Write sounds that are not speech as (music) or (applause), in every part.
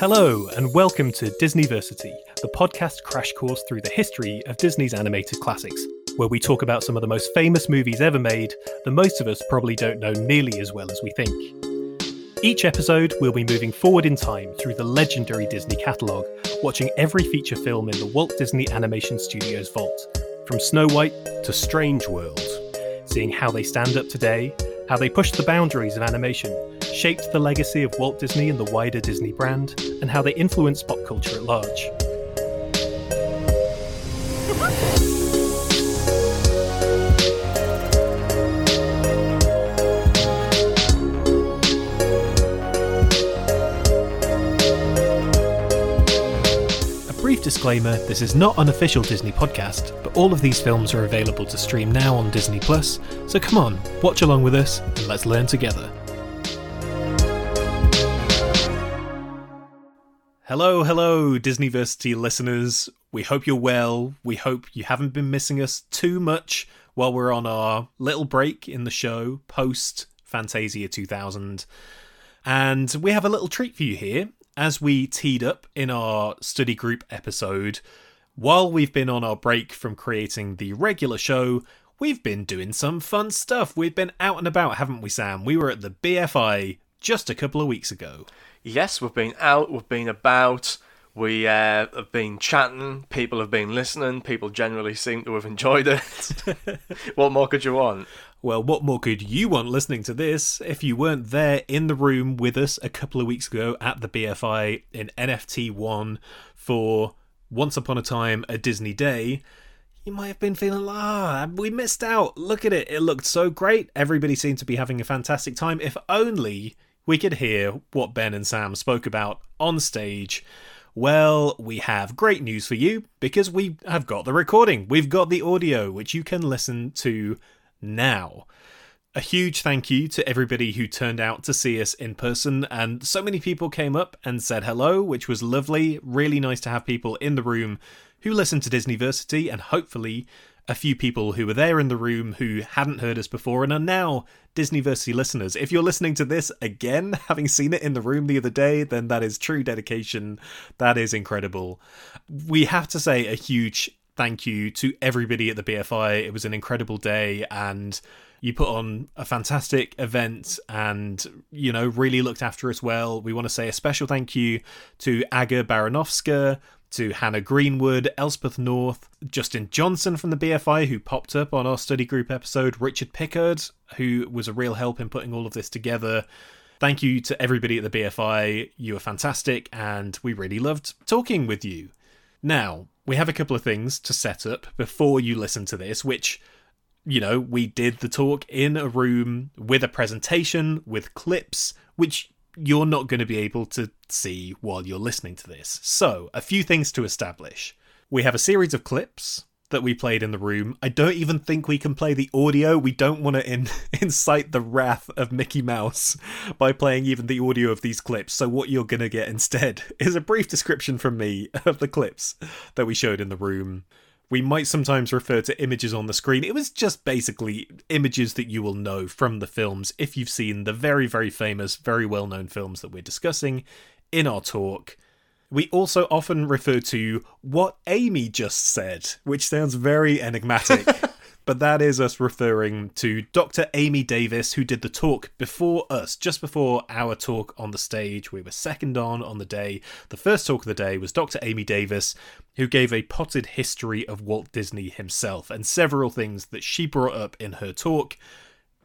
Hello, and welcome to Disniversity, the podcast crash course through the history of Disney's animated classics, where we talk about some of the most famous movies ever made that most of us probably don't know nearly as well as we think. Each episode, we'll be moving forward in time through the legendary Disney catalogue, watching every feature film in the Walt Disney Animation Studios vault, from Snow White to Strange World, seeing how they stand up today, how they pushed the boundaries of animation, shaped the legacy of Walt Disney and the wider Disney brand, and how they influence pop culture at large. A brief disclaimer this is not an official Disney podcast, but all of these films are available to stream now on Disney Plus, so come on, watch along with us and let's learn together. Hello, hello, Disniversity listeners. We hope you're well. We hope you haven't been missing us too much while we're on our little break in the show post Fantasia 2000. And we have a little treat for you here as we teed up in our study group episode, while we've been on our break from creating the regular show, we've been doing some fun stuff. We've been out and about, haven't we, Sam? We were at the BFI just a couple of weeks ago. Yes, we've been out, we've been about, we uh, have been chatting, people have been listening, people generally seem to have enjoyed it. (laughs) what more could you want? Well, what more could you want listening to this if you weren't there in the room with us a couple of weeks ago at the BFI in NFT 1 for Once Upon a Time, a Disney Day? You might have been feeling ah, we missed out. Look at it. It looked so great. Everybody seemed to be having a fantastic time. If only we could hear what Ben and Sam spoke about on stage. Well, we have great news for you because we have got the recording. We've got the audio, which you can listen to now. A huge thank you to everybody who turned out to see us in person, and so many people came up and said hello, which was lovely. Really nice to have people in the room who listened to Disniversity, and hopefully a few people who were there in the room who hadn't heard us before and are now Disniversity listeners. If you're listening to this again, (laughs) having seen it in the room the other day, then that is true dedication. That is incredible. We have to say a huge thank you to everybody at the BFI. It was an incredible day and you put on a fantastic event and you know really looked after us well. We want to say a special thank you to Aga Baranovska, to Hannah Greenwood, Elspeth North, Justin Johnson from the BFI, who popped up on our study group episode, Richard Pickard, who was a real help in putting all of this together. Thank you to everybody at the BFI. You were fantastic, and we really loved talking with you. Now, we have a couple of things to set up before you listen to this, which, you know, we did the talk in a room with a presentation, with clips, which you're not going to be able to see while you're listening to this. So, a few things to establish. We have a series of clips that we played in the room. I don't even think we can play the audio. We don't want to in- (laughs) incite the wrath of Mickey Mouse by playing even the audio of these clips. So, what you're going to get instead (laughs) is a brief description from me of the clips that we showed in the room. We might sometimes refer to images on the screen. It was just basically images that you will know from the films if you've seen the very, very famous, very well known films that we're discussing in our talk. We also often refer to what Amy just said, which sounds very enigmatic. (laughs) but that is us referring to Dr. Amy Davis, who did the talk before us, just before our talk on the stage. We were second on on the day. The first talk of the day was Dr. Amy Davis, who gave a potted history of Walt Disney himself, and several things that she brought up in her talk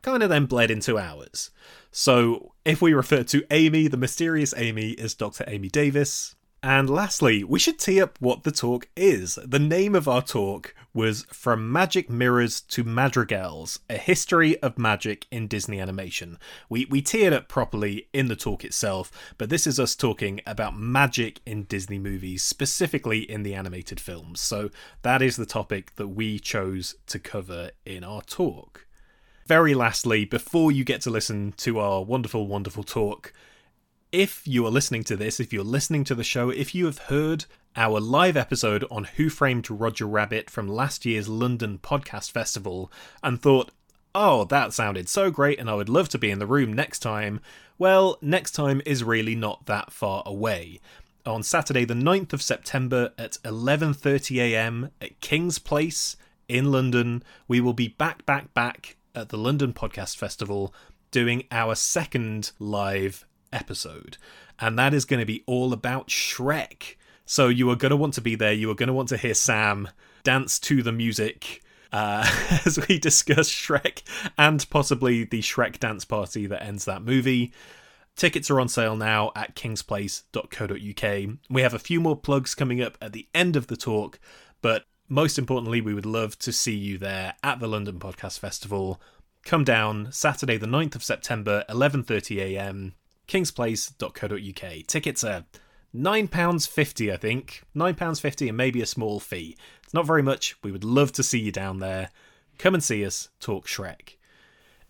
kind of then bled into ours. So if we refer to Amy, the mysterious Amy is Dr. Amy Davis. And lastly, we should tee up what the talk is. The name of our talk was From Magic Mirrors to Madrigals, a history of magic in Disney animation. We, we tee it up properly in the talk itself, but this is us talking about magic in Disney movies, specifically in the animated films. So that is the topic that we chose to cover in our talk. Very lastly, before you get to listen to our wonderful, wonderful talk, if you are listening to this, if you're listening to the show, if you have heard our live episode on Who Framed Roger Rabbit from last year's London Podcast Festival and thought, oh, that sounded so great and I would love to be in the room next time, well, next time is really not that far away. on Saturday, the 9th of September at 11:30 a.m. at King's Place in London. We will be back, back, back at the London Podcast Festival doing our second live episode, and that is going to be all about Shrek. So you are going to want to be there. You are going to want to hear Sam dance to the music. Uh, (laughs) as we discuss Shrek and possibly the Shrek dance party that ends that movie. Tickets are on sale now at kingsplace.co.uk. We have a few more plugs coming up at the end of the talk, but most importantly, we would love to see you there at the London Podcast Festival. Come down Saturday the 9th of September, 11:30 a.m. kingsplace.co.uk. Tickets are £9.50, I think. £9.50 and maybe a small fee. It's not very much. We would love to see you down there. Come and see us talk Shrek.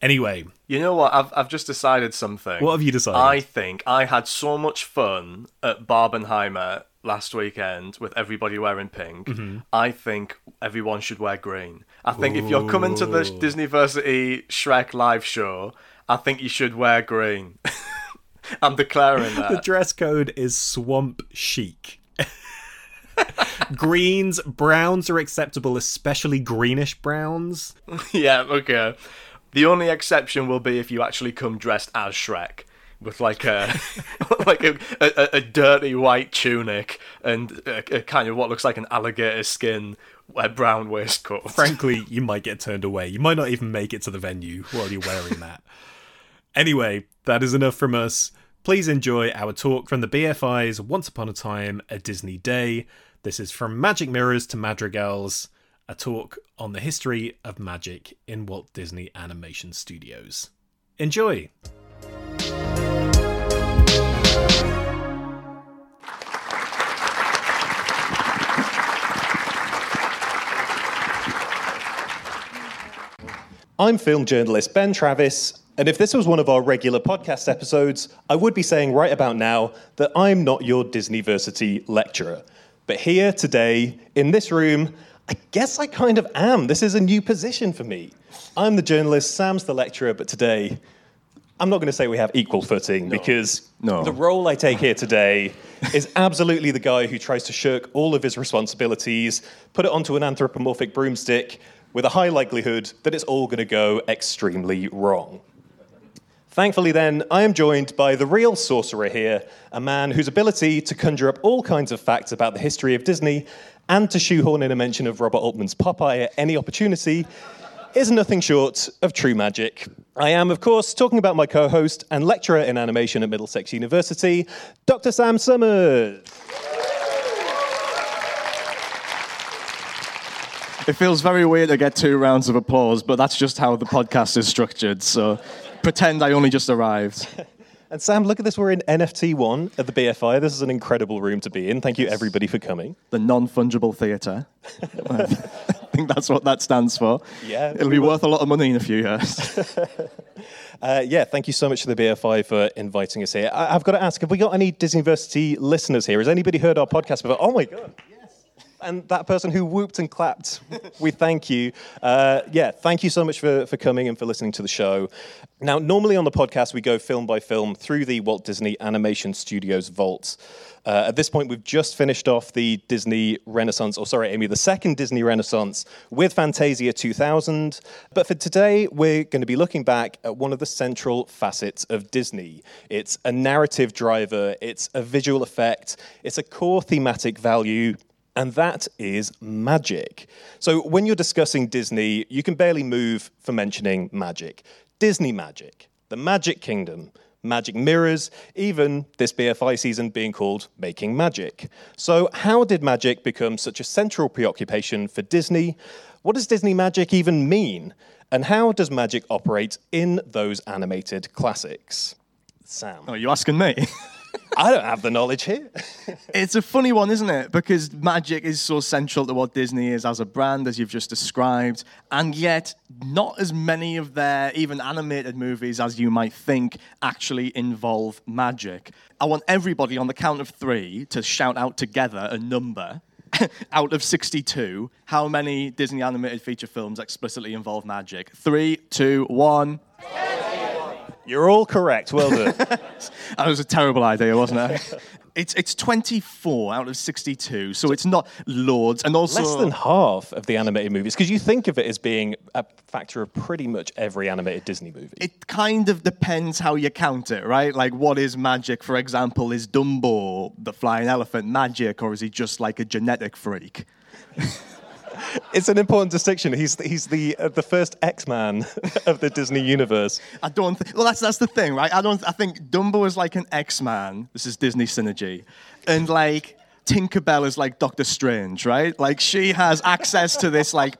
Anyway, You know what? I've I've just decided something. what have you decided? I think I had so much fun at Barbenheimer last weekend with everybody wearing pink. Mm-hmm. I think everyone should wear green. I think if you're coming to the Ooh. Disniversity Shrek live show, I think you should wear green. (laughs) (laughs) I'm declaring that. The dress code is swamp chic. (laughs) Greens, browns are acceptable, especially greenish browns. (laughs) yeah, okay. The only exception will be if you actually come dressed as Shrek. With like a like a, a, a dirty white tunic and a, a kind of what looks like an alligator skin a brown waistcoat. Frankly, you might get turned away. You might not even make it to the venue while you're wearing that. Anyway, that is enough from us. Please enjoy our talk from the BFI's Once Upon a Time, a Disney Day. This is from Magic Mirrors to Madrigals, a talk on the history of magic in Walt Disney Animation Studios. Enjoy! I'm film journalist Ben Travis, and if this was one of our regular podcast episodes, I would be saying right about now that I'm not your Disniversity lecturer. But here today, in this room, I guess I kind of am. This is a new position for me. I'm the journalist, Sam's the lecturer, but today, I'm not going to say we have equal footing because No. the role I take here today is absolutely the guy who tries to shirk all of his responsibilities, put it onto an anthropomorphic broomstick with a high likelihood that it's all going to go extremely wrong. Thankfully, then, I am joined by the real sorcerer here, a man whose ability to conjure up all kinds of facts about the history of Disney and to shoehorn in a mention of Robert Altman's Popeye at any opportunity is nothing short of true magic. I am, of course, talking about my co host and lecturer in animation at Middlesex University, Dr. Sam Summers. It feels very weird to get two rounds of applause, but that's just how the podcast is structured. So pretend I only just arrived. (laughs) And Sam, look at this. We're in NFT 1 at the BFI. This is an incredible room to be in. Thank you, everybody, for coming. The non fungible theatre. (laughs) (laughs) I think that's what that stands for. Yeah, It'll be will- worth a lot of money in a few years. Uh, yeah, thank you so much to the BFI for inviting us here. I- I've got to ask, have we got any Disniversity listeners here? Has anybody heard our podcast before? Oh my God. And that person who whooped and clapped, we thank you. Uh, yeah, thank you so much for, for coming and for listening to the show. Now, normally on the podcast, we go film by film through the Walt Disney Animation Studios vault. Uh, at this point, we've just finished off the Disney Renaissance, or sorry, Amy, the second Disney Renaissance with Fantasia 2000. But for today, we're going to be looking back at one of the central facets of Disney. It's a narrative driver, it's a visual effect, it's a core thematic value. And that is magic. So, when you're discussing Disney, you can barely move for mentioning magic. Disney magic, the Magic Kingdom, magic mirrors, even this BFI season being called Making Magic. So, how did magic become such a central preoccupation for Disney? What does Disney magic even mean? And how does magic operate in those animated classics? Sam, oh, Are you asking me? (laughs) I don't have the knowledge here. (laughs) it's a funny one, isn't it? Because magic is so central to what Disney is as a brand, as you've just described, and yet not as many of their even animated movies as you might think actually involve magic. I want everybody on the count of three to shout out together a number. (laughs) out of 62, how many Disney animated feature films explicitly involve magic? Three, two, one. You're all correct. Well done. (laughs) That was a terrible idea, wasn't it? (laughs) It's it's 24 out of 62, so it's not Lords. and also Less than half of the animated movies, because you think of it as being a factor of pretty much every animated Disney movie. it kind of depends how you count it, right? Like, what is magic? For example, is Dumbo the flying elephant magic, or is he just like a genetic freak? (laughs) (laughs) It's an important distinction. He's he's the uh, the first X Man (laughs) of the Disney universe. I don't. Th- well, that's that's the thing, right? I don't. I think Dumbo is like an X Man. This is Disney synergy, and like Tinkerbell is like Doctor Strange, right? Like she has access to this like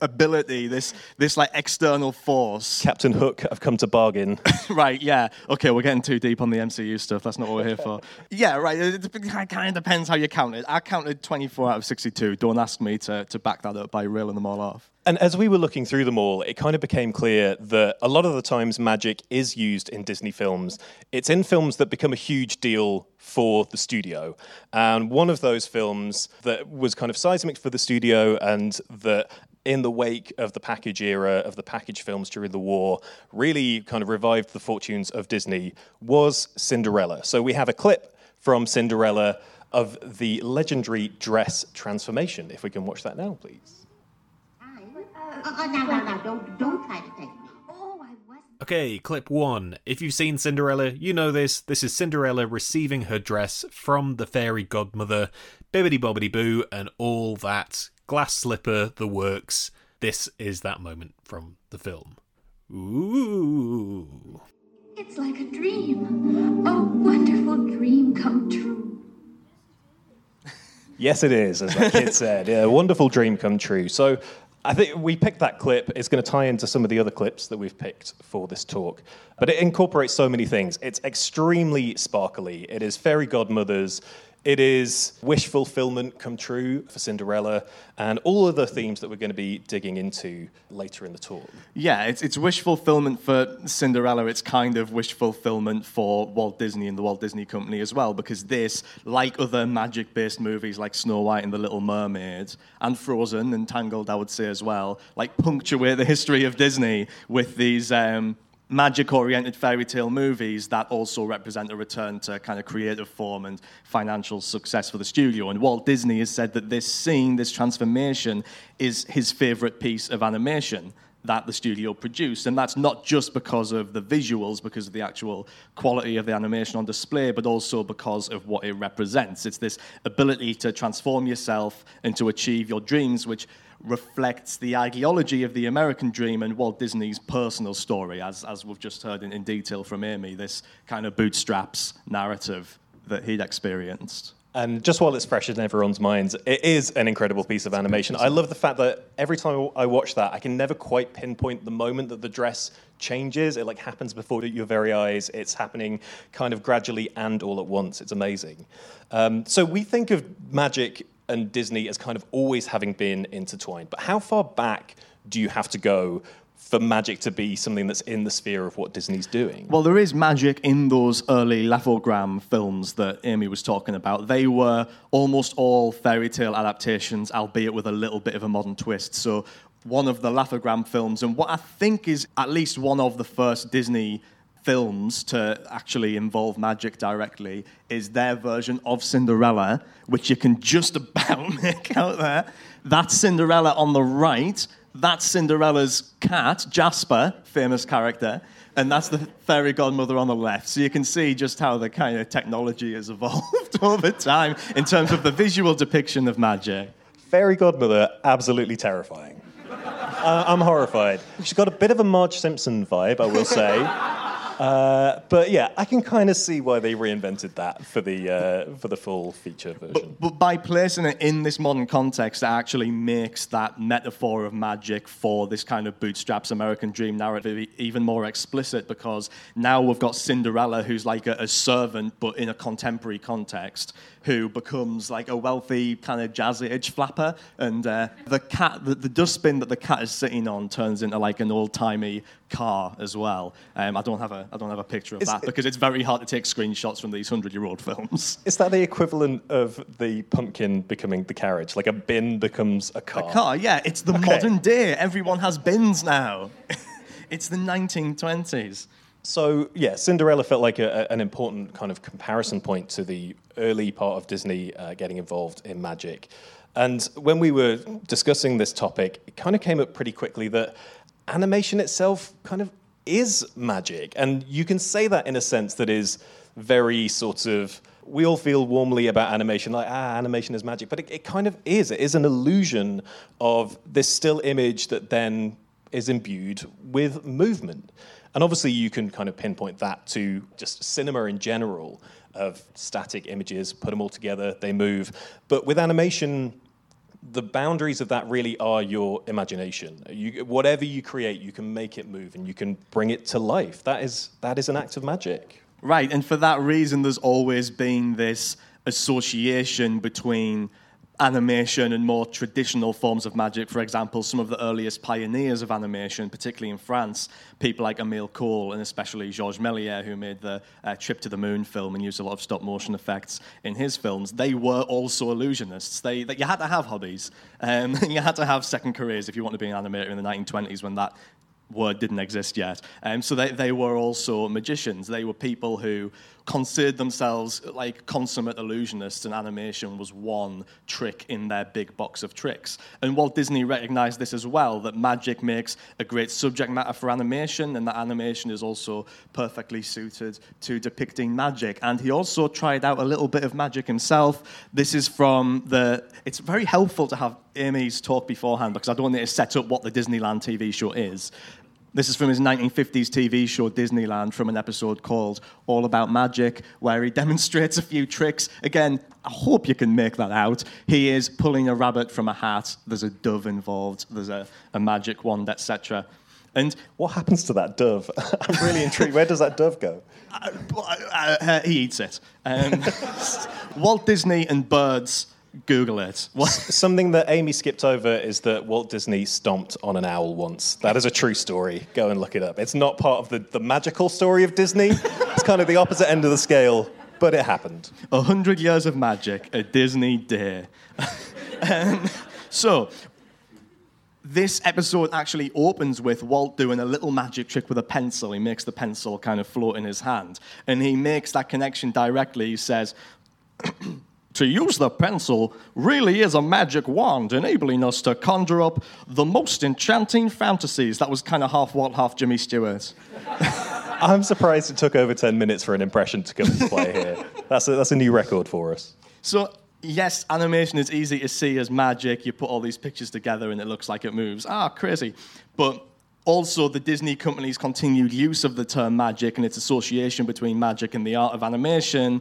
ability, this this like external force. Captain Hook, I've come to bargain. (laughs) right, yeah. Okay, we're getting too deep on the MCU stuff. That's not what we're here for. (laughs) yeah, right. It, kind of depends how you count it. I counted 24 out of 62. Don't ask me to, to back that up by reeling them all off. And as we were looking through them all, it kind of became clear that a lot of the times magic is used in Disney films. It's in films that become a huge deal for the studio. And one of those films that was kind of seismic for the studio and that in the wake of the package era of the package films during the war really kind of revived the fortunes of Disney was Cinderella. So we have a clip from Cinderella of the legendary dress transformation. If we can watch that now, please. Oh, don't, don't try to take me. Oh, I wasn't. Okay, clip one. If you've seen Cinderella, you know this. This is Cinderella receiving her dress from the fairy godmother, bibbity bobbity boo, and all that. Glass slipper, the works. This is that moment from the film. Ooh. It's like a dream. A wonderful dream come true. Yes, it is, as that kid (laughs) said. Yeah, a wonderful dream come true. So I think we picked that clip. It's going to tie into some of the other clips that we've picked for this talk. But it incorporates so many things. It's extremely sparkly. It is fairy godmothers. It is wish fulfillment come true for Cinderella, and all of the themes that we're going to be digging into later in the talk. Yeah, it's, it's wish fulfillment for Cinderella. It's kind of wish fulfillment for Walt Disney and the Walt Disney Company as well, because this, like other magic based movies like Snow White and the Little Mermaid, and Frozen and Tangled, I would say as well, like punctuate the history of Disney with these. Um, magic oriented fairy tale movies that also represent a return to kind of creative form and financial success for the studio. And Walt Disney has said that this scene, this transformation, is his favorite piece of animation that the studio produced. And that's not just because of the visuals, because of the actual quality of the animation on display, but also because of what it represents. It's this ability to transform yourself and to achieve your dreams, which reflects the ideology of the American dream and Walt Disney's personal story, as, as we've just heard in, in detail from Amy, this kind of bootstraps narrative that he'd experienced. And just while it's fresh in everyone's minds, it is an incredible piece of animation. I love the fact that every time I watch that, I can never quite pinpoint the moment that the dress changes. It like happens before your very eyes. It's happening kind of gradually and all at once. It's amazing. Um, so we think of magic and Disney as kind of always having been intertwined. But how far back do you have to go for magic to be something that's in the sphere of what Disney's doing? Well, there is magic in those early Laugh-O-Gram films that Amy was talking about. They were almost all fairy tale adaptations, albeit with a little bit of a modern twist. So, one of the Laugh-O-Gram films, and what I think is at least one of the first Disney films to actually involve magic directly is their version of Cinderella, which you can just about (laughs) make out there. That's Cinderella on the right. That's Cinderella's cat, Jasper, famous character. And that's the fairy godmother on the left. So you can see just how the kind of technology has (laughs) evolved over time in terms of the visual depiction of magic. Fairy Godmother, absolutely terrifying. uh, I'm horrified. She's got a bit of a Marge Simpson vibe, I will say. (laughs) Uh, but yeah, I can kind of see why they reinvented that for the uh, for the full feature version. But by placing it in this modern context, it actually makes that metaphor of magic for this kind of bootstraps American dream narrative even more explicit because now we've got Cinderella, who's like a, a servant, but in a contemporary context, who becomes like a wealthy kind of jazz age flapper, and uh, the cat, the, the dustbin that the cat is sitting on, turns into like an old timey car as well. Um, I don't have a I don't have a picture of Is that it- because it's very hard to take screenshots from these hundred year old films. (laughs) Is that the equivalent of the pumpkin becoming the carriage? Like a bin becomes a car? A car. Yeah, it's the modern day. Everyone has bins now. (laughs) it's the 1920s. So yeah, Cinderella felt like a, an important kind of comparison point to the early part of Disney uh, getting involved in magic. And when we were discussing this topic, it kind of came up pretty quickly that animation itself kind of is magic, and you can say that in a sense that is very sort of. We all feel warmly about animation, like ah, animation is magic, but it, it kind of is. It is an illusion of this still image that then is imbued with movement. And obviously, you can kind of pinpoint that to just cinema in general of static images, put them all together, they move. But with animation, the boundaries of that really are your imagination. You, whatever you create, you can make it move and you can bring it to life. That is, that is an act of magic. Right, and for that reason, there's always been this association between animation and more traditional forms of magic. For example, some of the earliest pioneers of animation, particularly in France, people like Emile Cohl and especially Georges Méliès, who made the uh, Trip to the Moon film and used a lot of stop motion effects in his films, they were also illusionists. They, that you had to have hobbies, um, (laughs) you had to have second careers if you want to be an animator in the 1920s when that word didn't exist yet. Um, so they, they were also magicians. They were people who considered themselves like consummate illusionists, and animation was one trick in their big box of tricks. And Walt Disney recognized this as well that magic makes a great subject matter for animation, and that animation is also perfectly suited to depicting magic. And he also tried out a little bit of magic himself. This is from the. It's very helpful to have Amy's talk beforehand because I don't need to set up what the Disneyland TV show is. This is from his 1950s TV show Disneyland from an episode called All About Magic, where he (laughs) demonstrates a few tricks. Again, I hope you can make that out. He is pulling a rabbit from a hat, there's a dove involved, there's a, a magic wand, etc. And What happens to that dove? (laughs) I'm really intrigued. Where does that dove go? uh, (laughs) uh, uh, he eats it. Um, Walt Disney and birds, Google it. What? Something that Amy skipped over is that Walt Disney stomped on an owl once. That is a true story. Go and look it up. It's not part of the, the magical story of Disney. It's kind of the opposite end of the scale, but it happened. A hundred years of magic, a Disney day. Um, so, this episode actually opens with Walt doing a little magic trick with a pencil. He makes the pencil kind of float in his hand. And he makes that connection directly. He says, To use the pencil really is a magic wand, enabling us to conjure up the most enchanting fantasies. That was kind of half Walt, half Jimmy Stewart. (laughs) I'm surprised it took over 10 minutes for an impression to come into play here. That's a, that's a new record for us. So, yes, animation is easy to see as magic. You put all these pictures together and it looks like it moves. Ah, crazy. But also, the Disney company's continued use of the term magic and its association between magic and the art of animation.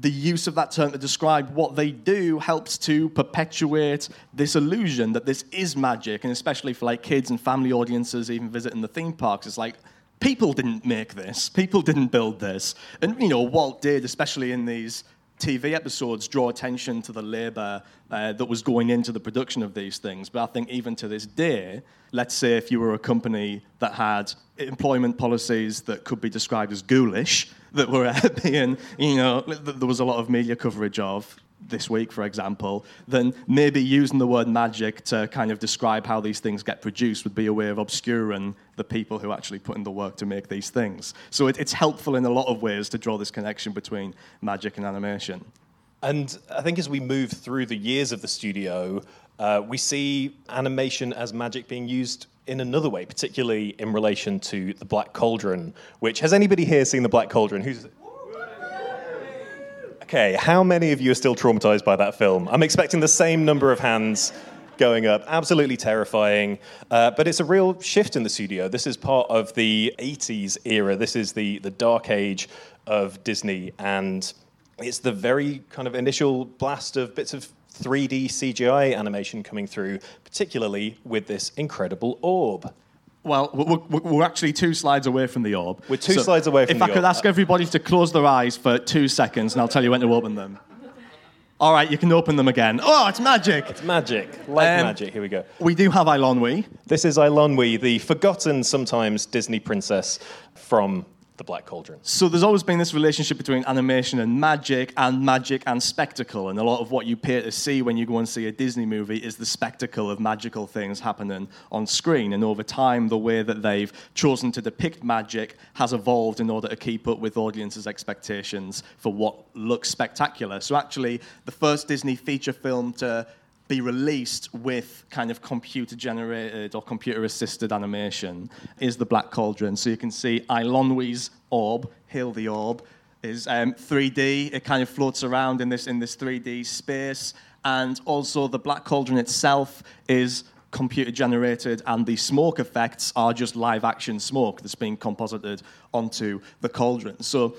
The use of that term to describe what they do helps to perpetuate this illusion that this is magic, and especially for like kids and family audiences, even visiting the theme parks, it's like people didn't make this, people didn't build this, and you know Walt did, especially in these TV episodes draw attention to the labor uh, that was going into the production of these things. But I think even to this day, let's say if you were a company that had employment policies that could be described as ghoulish, that were (laughs) being, you know, there was a lot of media coverage of this week, for example, then maybe using the word magic to kind of describe how these things get produced would be a way of obscuring the people who actually put in the work to make these things. So it, it's helpful in a lot of ways to draw this connection between magic and animation. And I think as we move through the years of the studio, uh, we see animation as magic being used in another way, particularly in relation to the Black Cauldron. Which has anybody here seen the Black Cauldron? Who's okay? How many of you are still traumatized by that film? I'm expecting the same number of hands going up. Absolutely terrifying. Uh, but it's a real shift in the studio. This is part of the 80s era. This is the the dark age of Disney and it's the very kind of initial blast of bits of 3D CGI animation coming through, particularly with this incredible orb. Well, we're, we're, actually two slides away from the orb. We're two slides away from if I could ask everybody to close their eyes for two seconds, and I'll tell you when to open them. All right, you can open them again. Oh, it's magic! It's magic, like Um, magic. Here we go. We do have Eilonwy. This is Eilonwy, the forgotten sometimes Disney princess from the Black Cauldron. So there's always been this relationship between animation and magic, and magic and spectacle. And a lot of what you pay to see when you go and see a Disney movie is the spectacle of magical things happening on screen. And over time, the way that they've chosen to depict magic has evolved in order to keep up with audiences' expectations for what looks spectacular. So actually, the first Disney feature film to be released with kind of computer generated or computer assisted animation is the Black Cauldron. So you can see Eilonwy's orb, Hail the Orb, is um, 3D. It kind of floats around in this in this 3D space, and also the Black Cauldron itself is computer generated, and the smoke effects are just live action smoke that's being composited onto the cauldron. So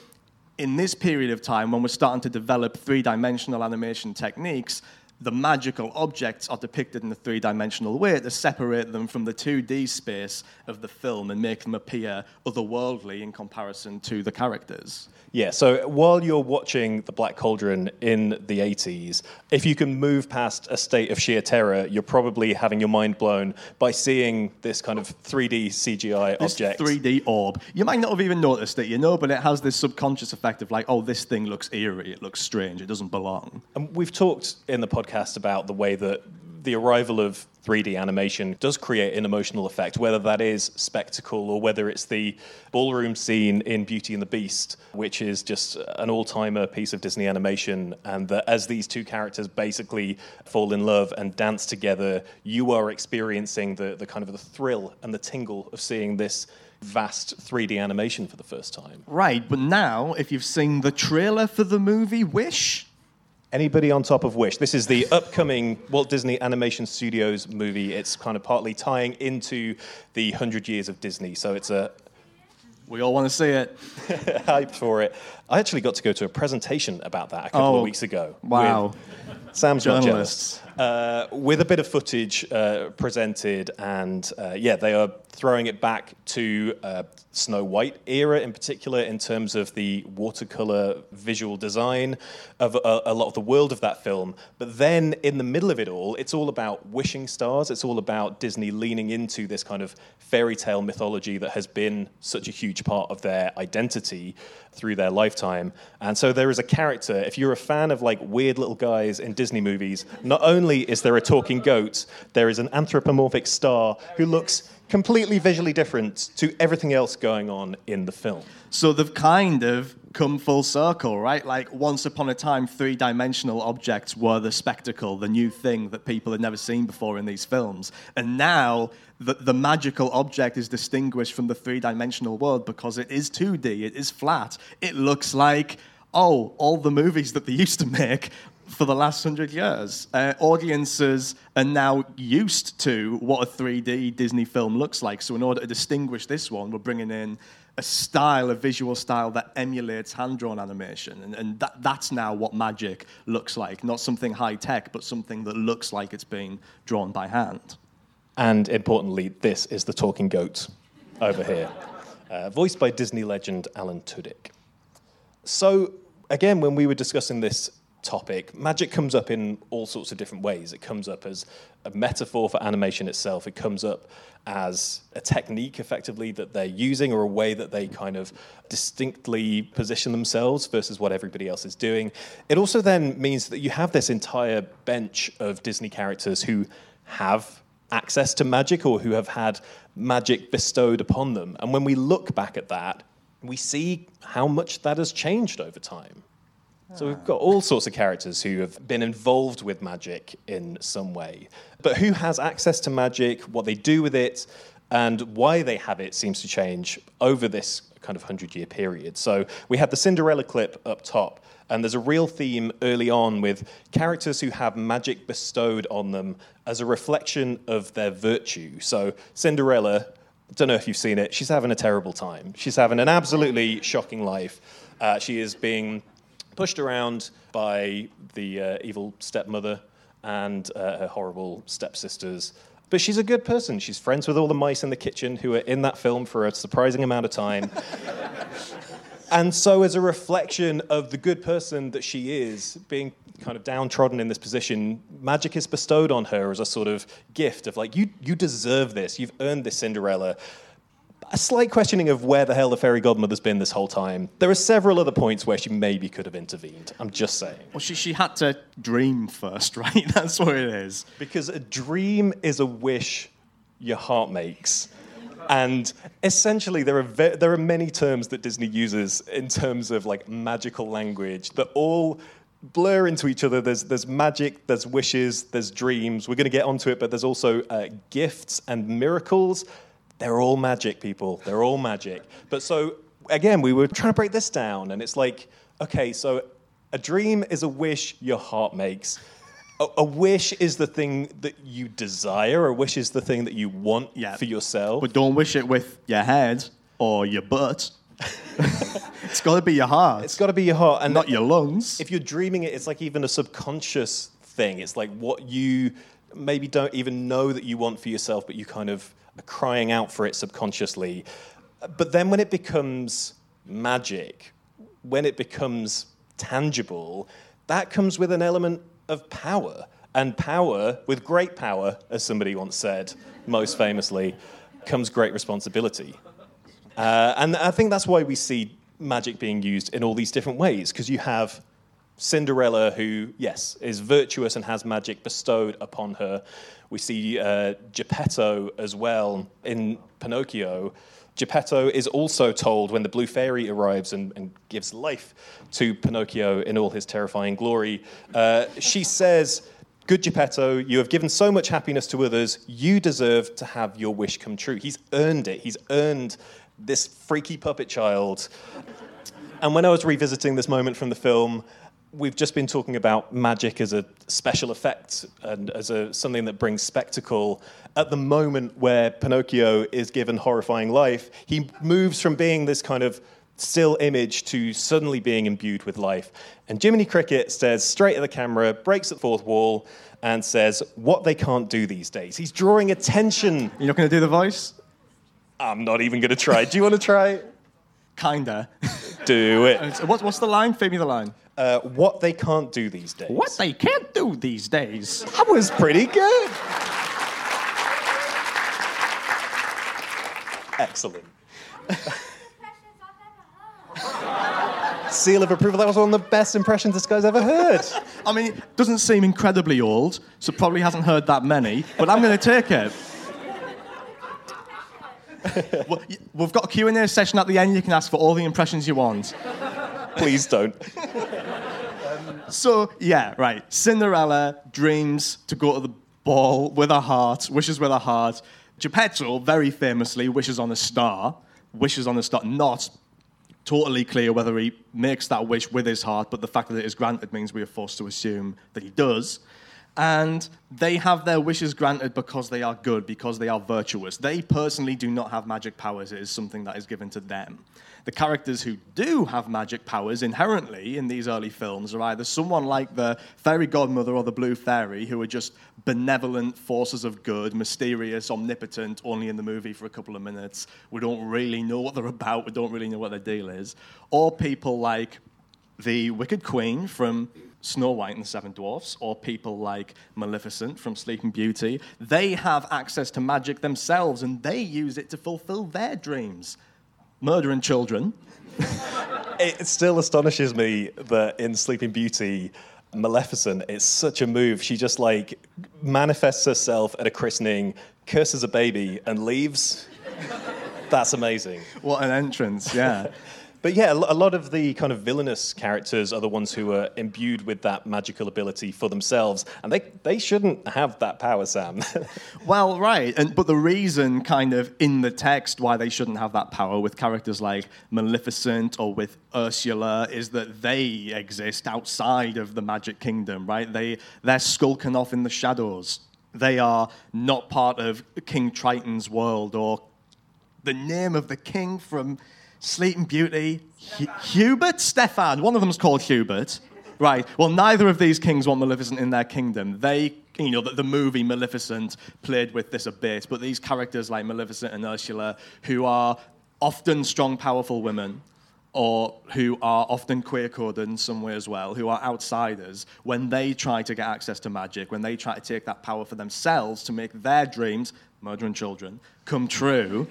in this period of time, when we're starting to develop three dimensional animation techniques, the magical objects are depicted in a three dimensional way to separate them from the 2D space of the film and make them appear otherworldly in comparison to the characters. Yeah, so while you're watching The Black Cauldron in the 80s, if you can move past a state of sheer terror, you're probably having your mind blown by seeing this kind of 3D CGI This object. 3D orb. You might not have even noticed it, you know, but it has this subconscious effect of like, oh, this thing looks eerie, it looks strange, it doesn't belong. And we've talked in the podcast about the way that the arrival of 3D animation does create an emotional effect, whether that is spectacle or whether it's the ballroom scene in Beauty and the Beast, which is just an all timer piece of Disney animation. And that as these two characters basically fall in love and dance together, you are experiencing the, the kind of the thrill and the tingle of seeing this vast 3D animation for the first time. Right, but now, if you've seen the trailer for the movie Wish, Anybody on top of Wish? This is the upcoming Walt Disney Animation Studios movie. It's kind of partly tying into the 100 years of Disney, so it's a we all want to see it. (laughs) hype for it. I actually got to go to a presentation about that a couple Oh, of weeks ago. Wow. with- Sam's Journalists. jealous. Uh, with a bit of footage uh, presented, and uh, yeah, they are throwing it back to uh, Snow White era in particular in terms of the watercolor visual design of a, a lot of the world of that film. But then in the middle of it all, it's all about wishing stars. It's all about Disney leaning into this kind of fairy tale mythology that has been such a huge part of their identity through their lifetime. And so there is a character, if you're a fan of like weird little guys in Disney movies, not only is there a talking goat, there is an anthropomorphic star who looks completely visually different to everything else going on in the film. So they've kind of come full circle, right? Like once upon a time, three dimensional objects were the spectacle, the new thing that people had never seen before in these films. And now the, the magical object is distinguished from the three dimensional world because it is 2D, it is flat. It looks like, oh, all the movies that they used to make for the last hundred years. Uh, audiences are now used to what a 3D Disney film looks like. So, in order to distinguish this one, we're bringing in a style, a visual style that emulates hand drawn animation. And, and that, that's now what magic looks like. Not something high tech, but something that looks like it's being drawn by hand. And importantly, this is the talking goat over here, uh, voiced by Disney legend Alan Tudyk. So, again, when we were discussing this topic, magic comes up in all sorts of different ways. It comes up as a metaphor for animation itself, it comes up as a technique, effectively, that they're using, or a way that they kind of distinctly position themselves versus what everybody else is doing. It also then means that you have this entire bench of Disney characters who have access to magic or who have had magic bestowed upon them. And when we look back at that, we see how much that has changed over time. So we've got all sorts of characters who have been involved with magic in some way. But who has access to magic, what they do with it, and why they have it seems to change over this kind of 100 year period. So we had the Cinderella clip up top, and there's a real theme early on with characters who have magic bestowed on them as a reflection of their virtue. So Cinderella, I don't know if you've seen it, she's having a terrible time. She's having an absolutely shocking life. Uh, she is being pushed around by the uh, evil stepmother and uh, her horrible stepsisters. But she's a good person. She's friends with all the mice in the kitchen who are in that film for a surprising amount of time. (laughs) and so, as a reflection of the good person that she is, being kind of downtrodden in this position, magic is bestowed on her as a sort of gift of like, you, you deserve this. You've earned this, Cinderella. A slight questioning of where the hell the fairy godmother's been this whole time. There are several other points where she maybe could have intervened. I'm just saying. Well, she, she had to dream first, (laughs) right? That's what it is. Because a dream is a wish your heart makes. And essentially, there are, ve- there are many terms that Disney uses in terms of like magical language that all blur into each other. There's, there's magic, there's wishes, there's dreams. We're going to get onto it, but there's also uh, gifts and miracles. They're all magic, people. They're all magic. But so, again, we were trying to break this down, and it's like, okay, so a dream is a wish your heart makes. A, a wish is the thing that you desire. A wish is the thing that you want Yeah. for yourself. But don't wish it with your head or your butt. (laughs) it's got to be your heart. it's got to be your heart, and not your lungs. if you're dreaming it, it's like even a subconscious thing. It's like what you maybe don't even know that you want for yourself, but you kind of crying out for it subconsciously. But then when it becomes magic, when it becomes tangible, that comes with an element of power. And power, with great power, as somebody once said, most famously, comes great responsibility. Uh, and I think that's why we see magic being used in all these different ways, because you have Cinderella, who, yes, is virtuous and has magic bestowed upon her. We see uh, Geppetto as well in Pinocchio. Geppetto is also told when the Blue Fairy arrives and, and gives life to Pinocchio in all his terrifying glory. Uh, she says, Good Geppetto, you have given so much happiness to others. You deserve to have your wish come true. He's earned it. He's earned this freaky puppet child. And when I was revisiting this moment from the film, we've just been talking about magic as a special effect and as a something that brings spectacle. At the moment where Pinocchio is given horrifying life, he moves from being this kind of still image to suddenly being imbued with life. And Jiminy Cricket stares straight at the camera, breaks the fourth wall, and says, What they can't do these days. He's drawing attention. You're not going to do the voice? I'm not even going to try. Do you want to try? Kinda. Do it. (laughs) What's, what's the line? Fade me the line. Uh, what they can't do these days. What they can't do these days. That was pretty good. Excellent. (laughs) Seal of approval. That was one of the best impressions this guy's ever heard. I mean, it doesn't seem incredibly old, so probably hasn't heard that many, but I'm going to take it. (laughs) Well, We've got a Q&A session at the end. You can ask for all the impressions you want. Please don't. So, yeah, right. Cinderella dreams to go to the ball with her heart, wishes with her heart. Geppetto, very famously, wishes on a star. Wishes on a star. Not totally clear whether he makes that wish with his heart, but the fact that it is granted means we are forced to assume that he does. And they have their wishes granted because they are good, because they are virtuous. They personally do not have magic powers, it is something that is given to them. The characters who do have magic powers inherently in these early films are either someone like the fairy godmother or the blue fairy, who are just benevolent forces of good, mysterious, omnipotent, only in the movie for a couple of minutes. We don't really know what they're about, we don't really know what their deal is. Or people like the Wicked Queen from Snow White and the Seven Dwarfs, or people like Maleficent from Sleeping Beauty, they have access to magic themselves and they use it to fulfill their dreams. Murdering children. (laughs) It still astonishes me that in Sleeping Beauty, Maleficent, it's such a move. She just like manifests herself at a christening, curses a baby, and leaves. (laughs) That's amazing. What an entrance, yeah. (laughs) But yeah, a lot of the kind of villainous characters are the ones who are imbued with that magical ability for themselves, and they, they shouldn't have that power, Sam. (laughs) Well, right, and but the reason, kind of, in the text why they shouldn't have that power with characters like Maleficent or with Ursula is that they exist outside of the Magic Kingdom, right? They they're skulking off in the shadows. They are not part of King Triton's world or the name of the king from Sleeping Beauty, Hu- Hubert, Stefan. One of them's called Hubert. Right. Well, neither of these kings want Maleficent in their kingdom. They, you know, the, the movie Maleficent played with this a bit, but these characters like Maleficent and Ursula, who are often strong, powerful women, or who are often queer coded in some way as well, who are outsiders, when they try to get access to magic, when they try to take that power for themselves to make their dreams, murdering children, come true,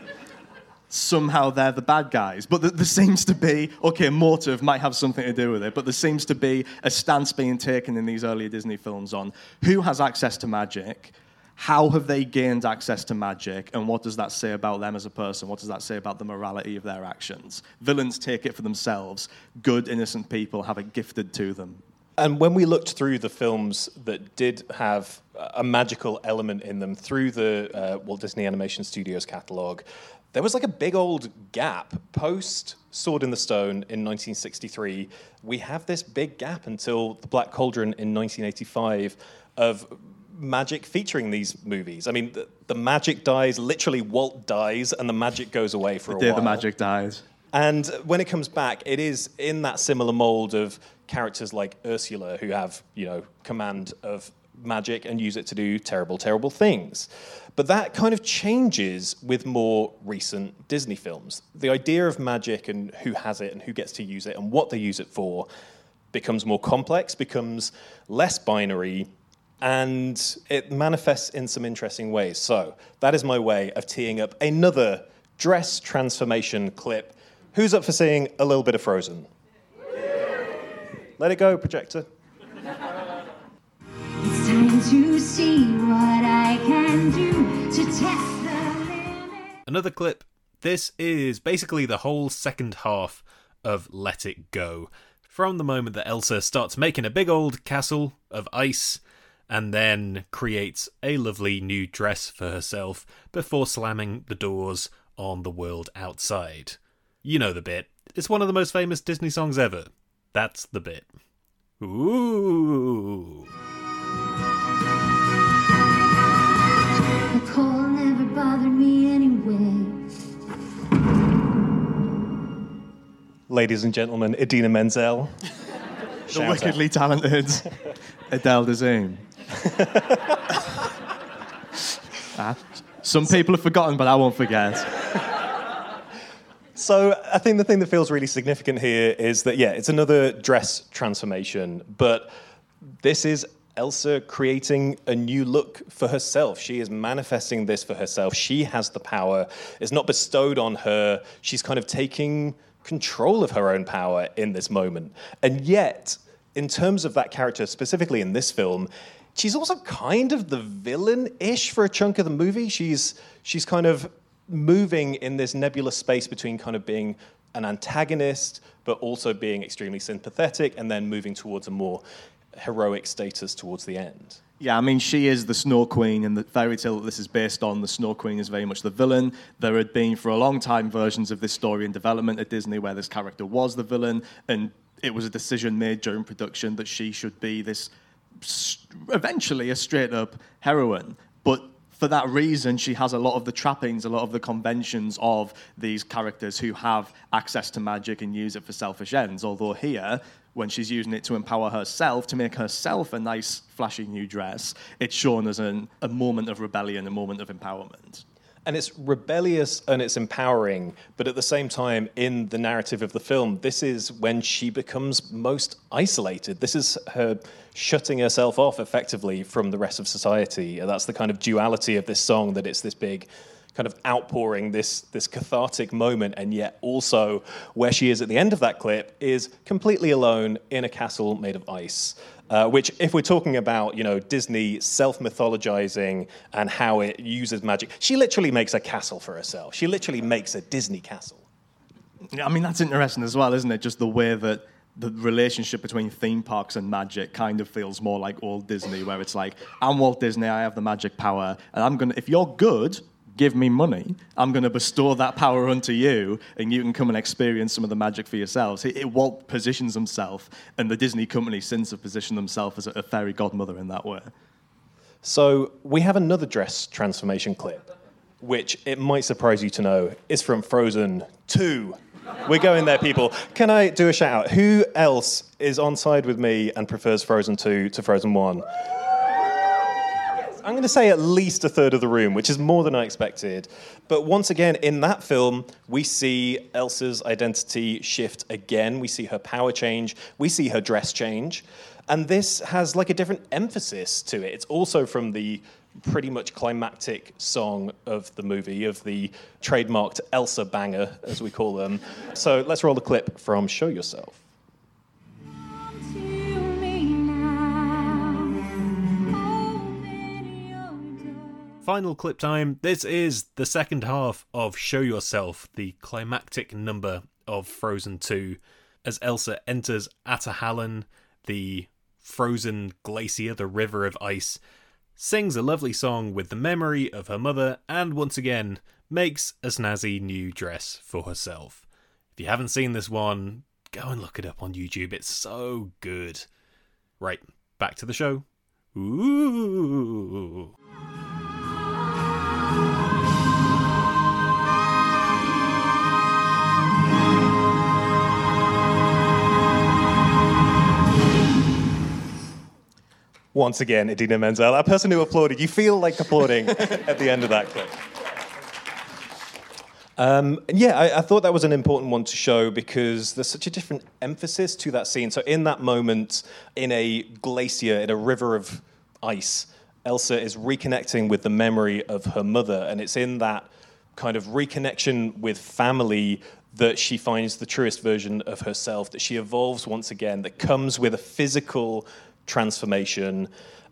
somehow they're the bad guys. But th- there seems to be, okay, motive might have something to do with it, but there seems to be a stance being taken in these earlier Disney films on who has access to magic, how have they gained access to magic, and what does that say about them as a person? What does that say about the morality of their actions? Villains take it for themselves, good, innocent people have it gifted to them. And when we looked through the films that did have a magical element in them through the uh, Walt Disney Animation Studios catalog, there was like a big old gap post Sword in the Stone in 1963. We have this big gap until The Black Cauldron in 1985 of magic featuring these movies. I mean, the, the magic dies, literally, Walt dies, and the magic goes away for a Day while. the magic dies. And when it comes back, it is in that similar mold of characters like Ursula who have, you know, command of magic and use it to do terrible, terrible things. But that kind of changes with more recent Disney films. The idea of magic and who has it and who gets to use it and what they use it for becomes more complex, becomes less binary, and it manifests in some interesting ways. So that is my way of teeing up another dress transformation clip. Who's up for seeing a little bit of Frozen? Let it go, projector. To see what I can do to test the limit. Another clip. This is basically the whole second half of Let It Go. From the moment that Elsa starts making a big old castle of ice and then creates a lovely new dress for herself before slamming the doors on the world outside. You know the bit. It's one of the most famous Disney songs ever. That's the bit. Ooh. Ladies and gentlemen, Idina Menzel. (laughs) The Shout out. wickedly talented (laughs) Adele Dazeem. (laughs) Ah, some people have forgotten, but I won't forget. So I think the thing that feels really significant here is that yeah, it's another dress transformation, but this is Elsa creating a new look for herself. She is manifesting this for herself. She has the power. It's not bestowed on her. She's kind of taking control of her own power in this moment. And yet, in terms of that character, specifically in this film, she's also kind of the villain-ish for a chunk of the movie. She's she's kind of moving in this nebulous space between kind of being an antagonist, but also being extremely sympathetic, and then moving towards a more heroic status towards the end. Yeah, I mean, she is the Snow Queen, and the fairy tale that this is based on, the Snow Queen is very much the villain. There had been, for a long time, versions of this story in development at Disney where this character was the villain, and it was a decision made during production that she should be this, eventually, a straight up heroine. But for that reason, she has a lot of the trappings, a lot of the conventions of these characters who have access to magic and use it for selfish ends. Although here, when she's using it to empower herself, to make herself a nice, flashy new dress, it's shown as an, a moment of rebellion, a moment of empowerment. And it's rebellious and it's empowering, but at the same time, in the narrative of the film, this is when she becomes most isolated. This is her shutting herself off effectively from the rest of society. That's the kind of duality of this song that it's this big kind of outpouring, this, this cathartic moment, and yet also where she is at the end of that clip is completely alone in a castle made of ice. Uh, which, if we're talking about, you know, Disney self-mythologizing and how it uses magic, she literally makes a castle for herself. She literally makes a Disney castle. I mean, that's interesting as well, isn't it? Just the way that the relationship between theme parks and magic kind of feels more like old Disney, where it's like, I'm Walt Disney, I have the magic power, and I'm gonna, if you're good, give me money. I'm gonna bestow that power unto you, and you can come and experience some of the magic for yourselves. It, it- Walt positions himself, and the Disney company since have positioned themselves as a, a fairy godmother in that way. So we have another dress transformation clip, which it might surprise you to know is from Frozen 2. We're going there, people. Can I do a shout out? Who else is on side with me and prefers Frozen 2 to Frozen 1? I'm going to say at least a third of the room, which is more than I expected. But once again, in that film, we see Elsa's identity shift again. We see her power change. We see her dress change. And this has like a different emphasis to it. It's also from the pretty much climactic song of the movie, of the trademarked Elsa banger, as we call them. So let's roll the clip from Show Yourself. Final clip time. This is the second half of Show Yourself, the climactic number of Frozen 2, as Elsa enters Ahtohallan, the frozen glacier, the river of ice, sings a lovely song with the memory of her mother, and once again makes a snazzy new dress for herself. If you haven't seen this one, go and look it up on YouTube. It's so good. Right, back to the show. Ooh. Once again, Idina Menzel, that person who applauded. You feel like applauding (laughs) at the end of that clip. Um, yeah, I, I thought that was an important one to show because there's such a different emphasis to that scene. So, in that moment, in a glacier, in a river of ice, Elsa is reconnecting with the memory of her mother, and it's in that kind of reconnection with family that she finds the truest version of herself, that she evolves once again, that comes with a physical transformation,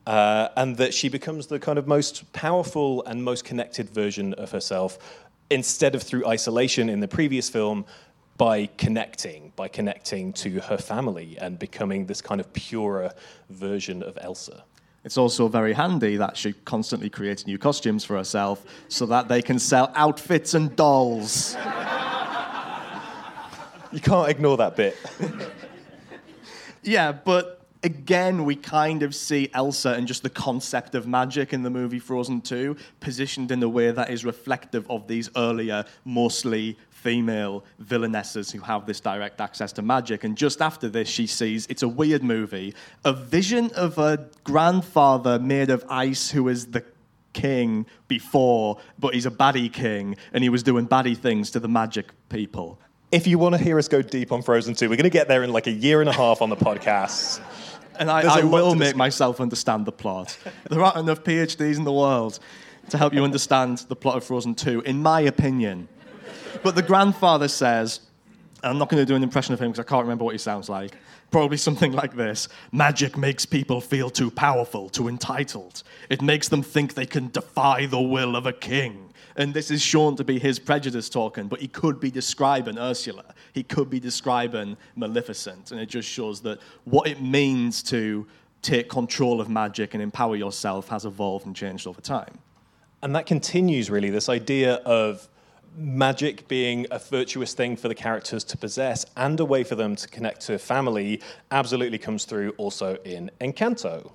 uh, and that she becomes the kind of most powerful and most connected version of herself instead of through isolation in the previous film by connecting by connecting to her family and becoming this kind of purer version of elsa It's also very handy that she constantly creates new costumes for herself so that they can sell outfits and dolls. (laughs) you can't ignore that bit (laughs) Yeah, but again, we kind of see Elsa and just the concept of magic in the movie Frozen 2 positioned in a way that is reflective of these earlier, mostly female villainesses who have this direct access to magic. And just after this, she sees it's a weird movie a vision of a grandfather made of ice who is the king before, but he's a baddie king and he was doing baddie things to the magic people. if you want to hear us go deep on frozen 2 we're going to get there in like a year and a half on the podcast And I, I will make myself understand the plot. There aren't enough PhDs in the world to help you understand the plot of Frozen 2, in my opinion. But the grandfather says, and I'm not going to do an impression of him because I can't remember what he sounds like. Probably something like this Magic makes people feel too powerful, too entitled. It makes them think they can defy the will of a king. And this is shown to be his prejudice talking, but he could be describing Ursula. He could be describing Maleficent. And it just shows that what it means to take control of magic and empower yourself has evolved and changed over time. And that continues really this idea of magic being a virtuous thing for the characters to possess and a way for them to connect to family absolutely comes through also in Encanto.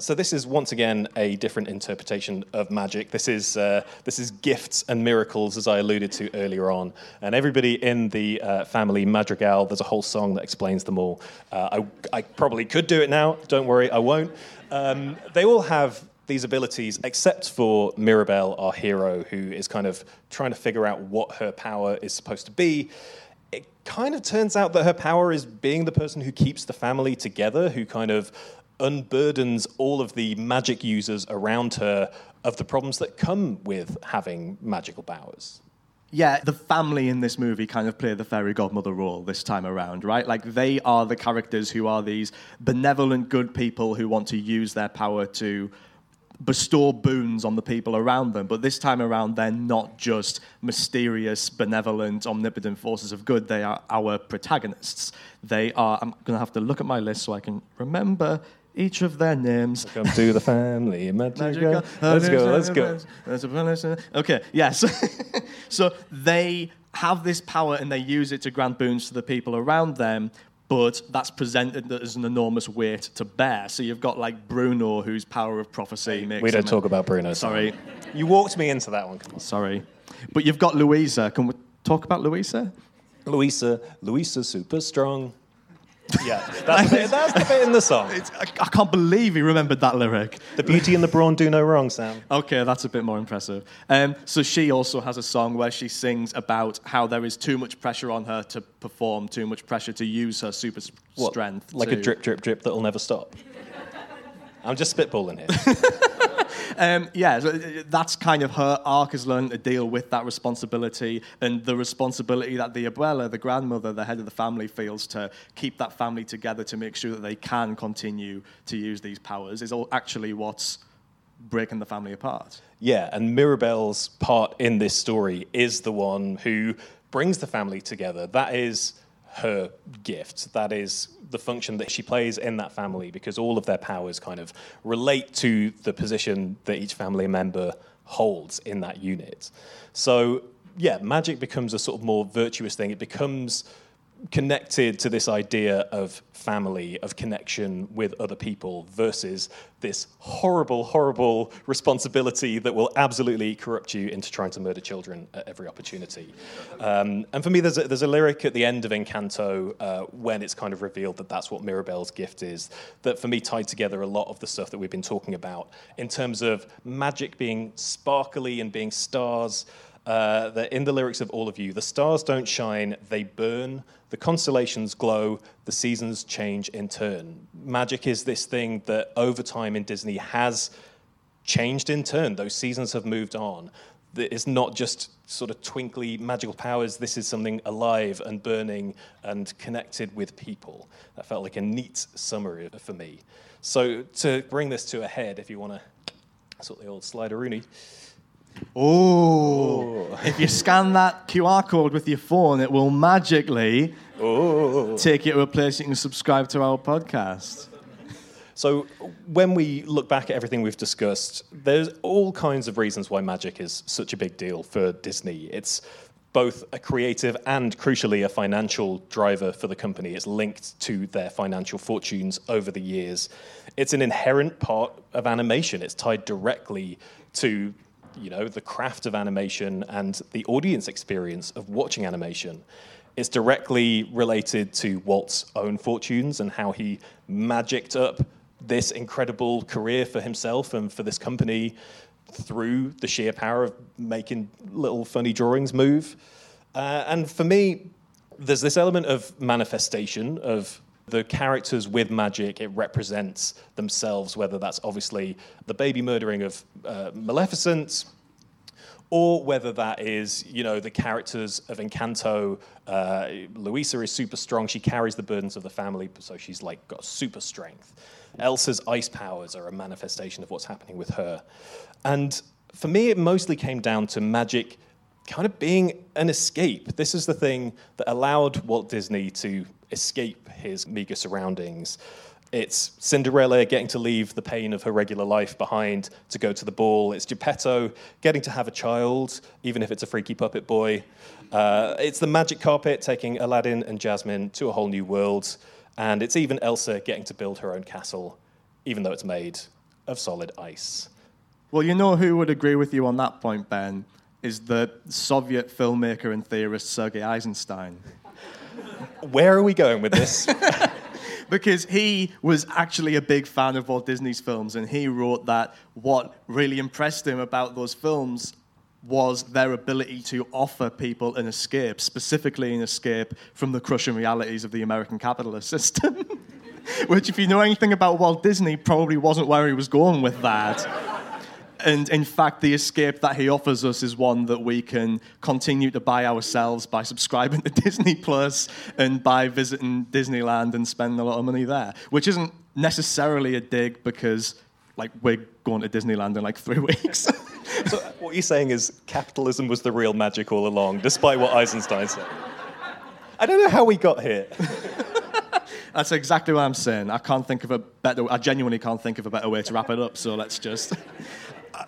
So this is once again a different interpretation of magic. This is uh, this is gifts and miracles, as I alluded to earlier on. And everybody in the uh, family Madrigal, there's a whole song that explains them all. Uh, I, I probably could do it now. Don't worry, I won't. Um, they all have these abilities, except for Mirabel, our hero, who is kind of trying to figure out what her power is supposed to be. It kind of turns out that her power is being the person who keeps the family together, who kind of unburdens all of the magic users around her of the problems that come with having magical powers. Yeah, the family in this movie kind of play the fairy godmother role this time around, right? Like they are the characters who are these benevolent, good people who want to use their power to bestow boons on the people around them. But this time around, they're not just mysterious, benevolent, omnipotent forces of good. They are our protagonists. They are, I'm going to have to look at my list so I can remember each of their names. Come to the family, (laughs) magical. Let's go, let's go. Okay, yes. (laughs) so they have this power and they use it to grant boons to the people around them, but that's presented as an enormous weight to bear. So you've got like Bruno, whose power of prophecy makes We don't talk about Bruno. Sorry, You walked me into that one. Come on. sorry. But you've got Luisa. Can we talk about Luisa? Luisa, Luisa super strong. Yeah, (laughs) that's the, bit, that's the bit in the song. It's, I, I can't believe he remembered that lyric. The beauty and the brawn do no wrong, Sam. Okay, that's a bit more impressive. Um, so she also has a song where she sings about how there is too much pressure on her to perform, too much pressure to use her super What, strength. Like to- a drip, drip, drip that'll never stop. I'm just spitballing here. (laughs) um, yeah, so uh, that's kind of her arc is learning to deal with that responsibility and the responsibility that the abuela, the grandmother, the head of the family, feels to keep that family together to make sure that they can continue to use these powers is all actually what's breaking the family apart. Yeah, and Mirabel's part in this story is the one who brings the family together. That is her gift. That is the function that she plays in that family because all of their powers kind of relate to the position that each family member holds in that unit. So, yeah, magic becomes a sort of more virtuous thing. It becomes connected to this idea of family, of connection with other people, versus this horrible, horrible responsibility that will absolutely corrupt you into trying to murder children at every opportunity. Um, and for me, there's a, there's a lyric at the end of Encanto uh, when it's kind of revealed that that's what Mirabel's gift is, that for me tied together a lot of the stuff that we've been talking about in terms of magic being sparkly and being stars. Uh, that in the lyrics of all of you, the stars don't shine, they burn. The constellations glow, the seasons change in turn. Magic is this thing that over time in Disney has changed in turn. Those seasons have moved on. It's not just sort of twinkly magical powers. This is something alive and burning and connected with people. That felt like a neat summary for me. So to bring this to a head, if you want to sort the old slider Rooney. Oh, if you scan that QR code with your phone, it will magically take you to a place you can subscribe to our podcast. So, when we look back at everything we've discussed, there's all kinds of reasons why magic is such a big deal for Disney. It's both a creative and, crucially, a financial driver for the company. It's linked to their financial fortunes over the years. It's an inherent part of animation, it's tied directly to you know the craft of animation and the audience experience of watching animation it's directly related to Walt's own fortunes and how he magicked up this incredible career for himself and for this company through the sheer power of making little funny drawings move. Uh, and for me, there's this element of manifestation of the characters with magic, it represents themselves, whether that's obviously the baby murdering of uh, Maleficent, or whether that is, you know, the characters of Encanto. Uh, Luisa is super strong; she carries the burdens of the family, so she's like got super strength. Elsa's ice powers are a manifestation of what's happening with her, and for me, it mostly came down to magic kind of being an escape. This is the thing that allowed Walt Disney to escape his meager surroundings. It's Cinderella getting to leave the pain of her regular life behind to go to the ball. It's Geppetto getting to have a child, even if it's a freaky puppet boy. Uh, it's the magic carpet taking Aladdin and Jasmine to a whole new world. And it's even Elsa getting to build her own castle, even though it's made of solid ice. Well, you know who would agree with you on that point, Ben? Is the Soviet filmmaker and theorist Sergei Eisenstein. Where are we going with this? (laughs) because he was actually a big fan of Walt Disney's films, and he wrote that what really impressed him about those films was their ability to offer people an escape, specifically an escape from the crushing realities of the American capitalist system. (laughs) Which, if you know anything about Walt Disney, probably wasn't where he was going with that. And in fact, the escape that he offers us is one that we can continue to buy ourselves by subscribing (laughs) to Disney Plus and by visiting Disneyland and spending a lot of money there, which isn't necessarily a dig because like we're going to Disneyland in like three (laughs) weeks. (laughs) so what you're saying is capitalism was the real magic all along, despite what Eisenstein said. I don't know how we got here. That's exactly what I'm saying. I can't think of a better. I genuinely can't think of a better way to wrap it up. So let's just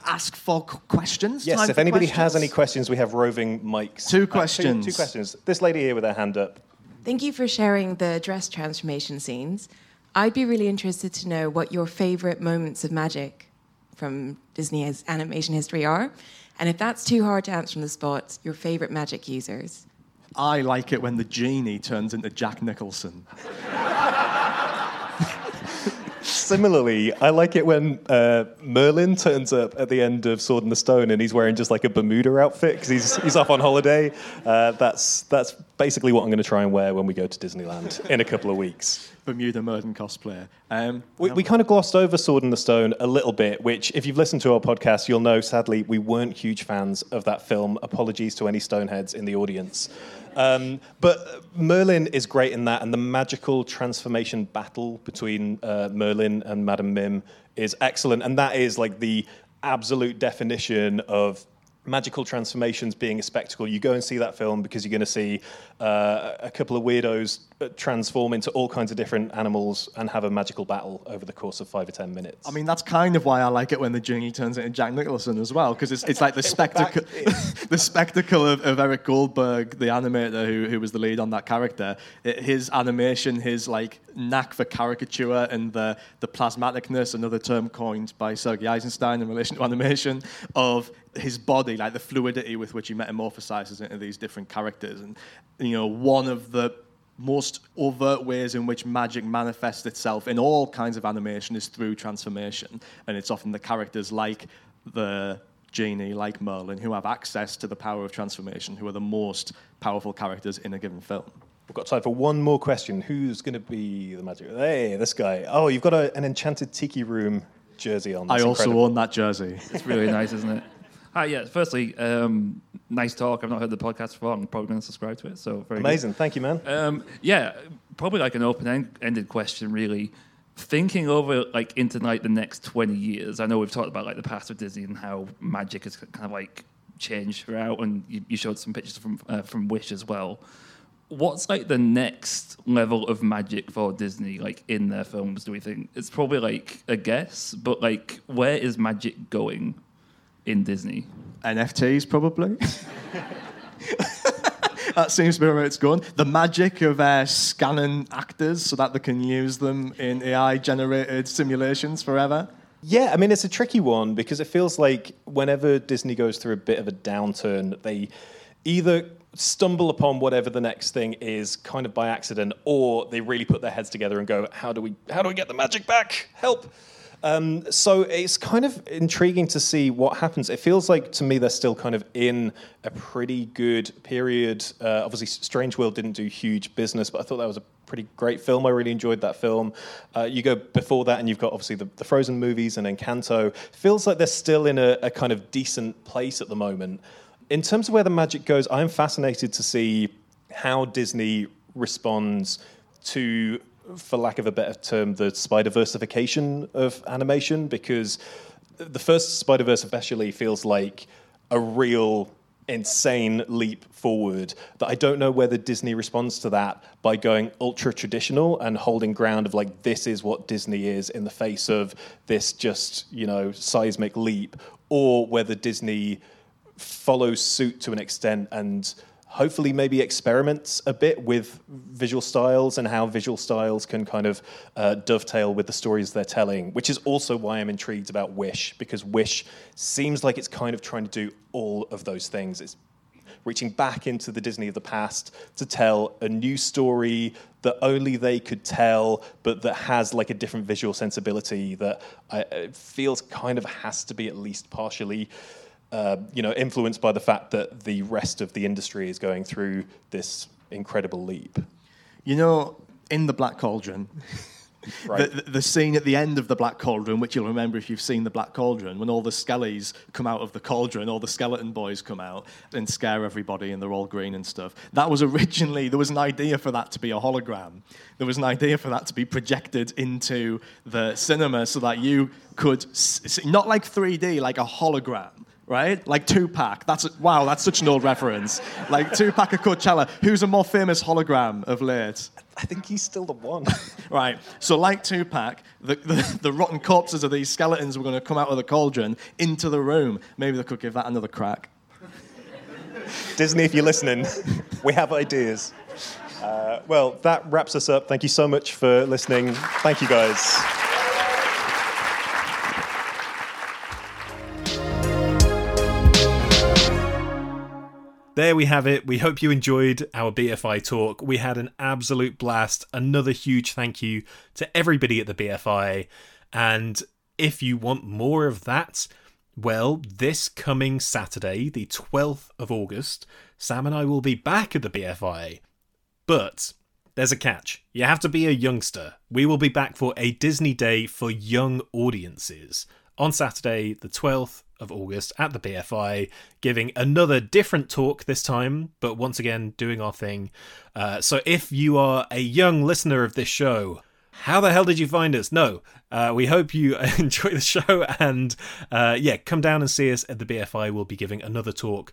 ask for questions. Yes, Time if anybody questions? has any questions, we have roving mics. Two Uh, questions. two questions. This lady here with her hand up. Thank you for sharing the dress transformation scenes. I'd be really interested to know what your favorite moments of magic from Disney's animation history are. And if that's too hard to answer on the spot, your favorite magic users. I like it when the genie turns into Jack Nicholson. (laughs) Similarly, I like it when uh, Merlin turns up at the end of Sword in the Stone and he's wearing just like a Bermuda outfit because he's he's off on holiday. Uh, that's that's basically what I'm going to try and wear when we go to Disneyland in a couple of weeks. Bermuda Merlin cosplayer. Um, We, we kind of glossed over Sword in the Stone a little bit, which, if you've listened to our podcast, you'll know, sadly, we weren't huge fans of that film. Apologies to any Stoneheads in the audience. Um, but Merlin is great in that, and the magical transformation battle between uh, Merlin and Madame Mim is excellent. And that is like the absolute definition of magical transformations being a spectacle. You go and see that film because you're going to see uh, a couple of weirdos uh, transform into all kinds of different animals and have a magical battle over the course of five or ten minutes. I mean, that's kind of why I like it when the genie turns into Jack Nicholson as well, because it's, it's like the (laughs) spectacle, (laughs) the spectacle of, of Eric Goldberg, the animator who, who was the lead on that character. It- his animation, his like knack for caricature, and the the plasmaticness, another term coined by Sergei Eisenstein in relation to (laughs) animation, of his body, like the fluidity with which he metamorphosizes into these different characters, and you know, one of the most overt ways in which magic manifests itself in all kinds of animation is through transformation. And it's often the characters like the genie, like Merlin, who have access to the power of transformation, who are the most powerful characters in a given film. We've got time for one more question. Who's going to be the magic? Hey, this guy. Oh, you've got a, an enchanted tiki room jersey on. I also incredible. own that jersey. It's really nice, isn't it? Hi, yeah. Firstly, um, nice talk. I've not heard the podcast before. I'm probably going to subscribe to it. So very good. amazing. Thank you, man. Um, yeah, probably like an open-ended question, really. Thinking over like into like the next twenty years, I know we've talked about like the past of Disney and how magic has kind of like changed throughout, and you, you showed some pictures from uh, from Wish as well. What's like the next level of magic for Disney, like in their films? Do we think it's probably like a guess, but like where is magic going in Disney? NFTs, probably. (laughs) that seems to be where it's going. The magic of uh, scanning actors so that they can use them in AI generated simulations forever. Yeah, I mean, it's a tricky one because it feels like whenever Disney goes through a bit of a downturn, they either stumble upon whatever the next thing is kind of by accident or they really put their heads together and go how do we how do we get the magic back help um, so it's kind of intriguing to see what happens. It feels like to me they're still kind of in a pretty good period. Uh, obviously, Strange World didn't do huge business, but I thought that was a pretty great film. I really enjoyed that film. Uh, you go before that, and you've got obviously the, the Frozen movies and Encanto. Feels like they're still in a, a kind of decent place at the moment. In terms of where the magic goes, I'm fascinated to see how Disney responds to, for lack of a better term, the Spider Versification of animation, because the first Spider Verse especially feels like a real insane leap forward that I don't know whether Disney responds to that by going ultra traditional and holding ground of like this is what Disney is in the face of this just you know seismic leap or whether Disney follows suit to an extent and hopefully maybe experiments a bit with visual styles and how visual styles can kind of uh, dovetail with the stories they're telling, which is also why I'm intrigued about Wish, because Wish seems like it's kind of trying to do all of those things. It's reaching back into the Disney of the past to tell a new story that only they could tell, but that has like a different visual sensibility that I, it feels kind of has to be at least partially uh, you know, influenced by the fact that the rest of the industry is going through this incredible leap. You know, in the Black Cauldron, (laughs) Right. the, the, the scene at the end of the Black Cauldron, which you'll remember if you've seen the Black Cauldron, when all the skellies come out of the cauldron, all the skeleton boys come out and scare everybody, and they're all green and stuff. That was originally there was an idea for that to be a hologram. There was an idea for that to be projected into the cinema so that you could see, not like 3D, like a hologram. Right, like Tupac. That's a, wow. That's such an old reference. Like Tupac at Coachella. Who's a more famous hologram of late? I think he's still the one. (laughs) Right. So, like Tupac, the, the, the rotten corpses of these skeletons were going to come out of the cauldron into the room. Maybe they could give that another crack. Disney, if you're listening, we have ideas. Uh, well, that wraps us up. Thank you so much for listening. Thank you, guys. There we have it. We hope you enjoyed our BFI talk. We had an absolute blast. Another huge thank you to everybody at the BFI. And if you want more of that, well, this coming Saturday, the 12th of August, Sam and I will be back at the BFI. But there's a catch. You have to be a youngster. We will be back for a Disney Day for young audiences on Saturday, the 12th of August at the BFI, giving another different talk this time, but once again doing our thing. Uh, so if you are a young listener of this show, how the hell did you find us? No, uh, we hope you (laughs) enjoy the show and uh, yeah, come down and see us at the BFI. We'll be giving another talk.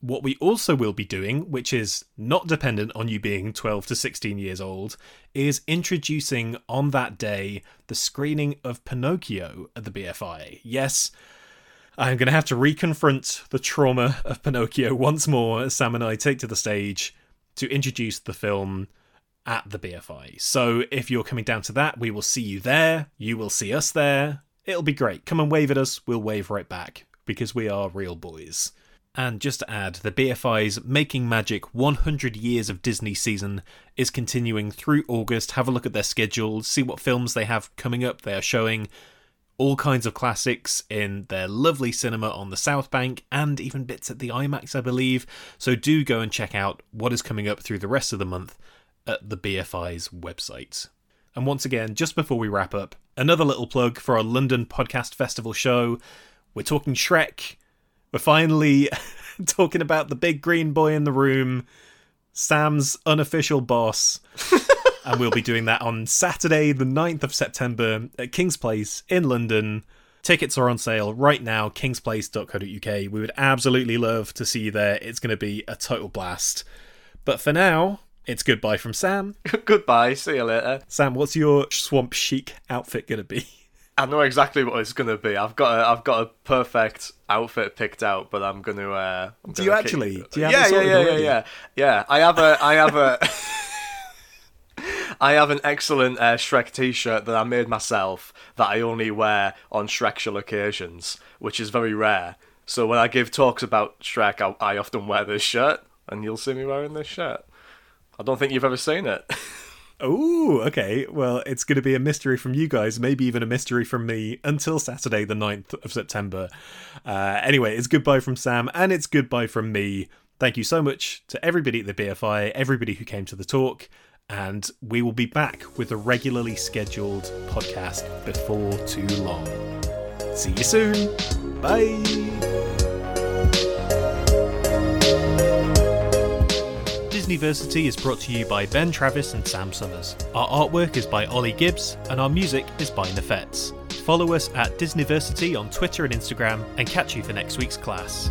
What we also will be doing, which is not dependent on you being 12 to 16 years old, is introducing on that day the screening of Pinocchio at the BFI. Yes, I'm going to have to reconfront the trauma of Pinocchio once more as Sam and I take to the stage to introduce the film at the BFI. So if you're coming down to that, we will see you there. You will see us there. It'll be great. Come and wave at us. We'll wave right back because we are real boys. And just to add, the BFI's Making Magic 100 Years of Disney season is continuing through August. Have a look at their schedule, see what films they have coming up. They are showing all kinds of classics in their lovely cinema on the South Bank and even bits at the IMAX, I believe. So do go and check out what is coming up through the rest of the month at the BFI's website. And once again, just before we wrap up, another little plug for our London Podcast Festival show. We're talking Shrek. We're finally (laughs) talking about the big green boy in the room, Sam's unofficial boss. (laughs) and we'll be doing that on Saturday, the 9th of September at King's Place in London. Tickets are on sale right now, kingsplace.co.uk. We would absolutely love to see you there. It's going to be a total blast. But for now, it's goodbye from Sam. (laughs) Goodbye. See you later. Sam, what's your swamp chic outfit going to be? I know exactly what it's gonna be. I've got a, I've got a perfect outfit picked out, but I'm gonna. Uh, I'm Do you gonna actually? Keep... Do you yeah, yeah, yeah, yeah, yeah, yeah. I have a, I have a. (laughs) I have an excellent uh, Shrek T-shirt that I made myself that I only wear on Shrekshul occasions, which is very rare. So when I give talks about Shrek, I, I often wear this shirt, and you'll see me wearing this shirt. I don't think you've ever seen it. (laughs) Oh, okay. Well, it's going to be a mystery from you guys, maybe even a mystery from me until Saturday, the 9th of September. Uh, anyway, it's goodbye from Sam and it's goodbye from me. Thank you so much to everybody at the BFI, everybody who came to the talk, and we will be back with a regularly scheduled podcast before too long. See you soon. Bye. Disniversity is brought to you by Ben Travis and Sam Summers. Our artwork is by Olly Gibbs, and our music is by Nafets. Follow us at Disniversity on Twitter and Instagram, and catch you for next week's class.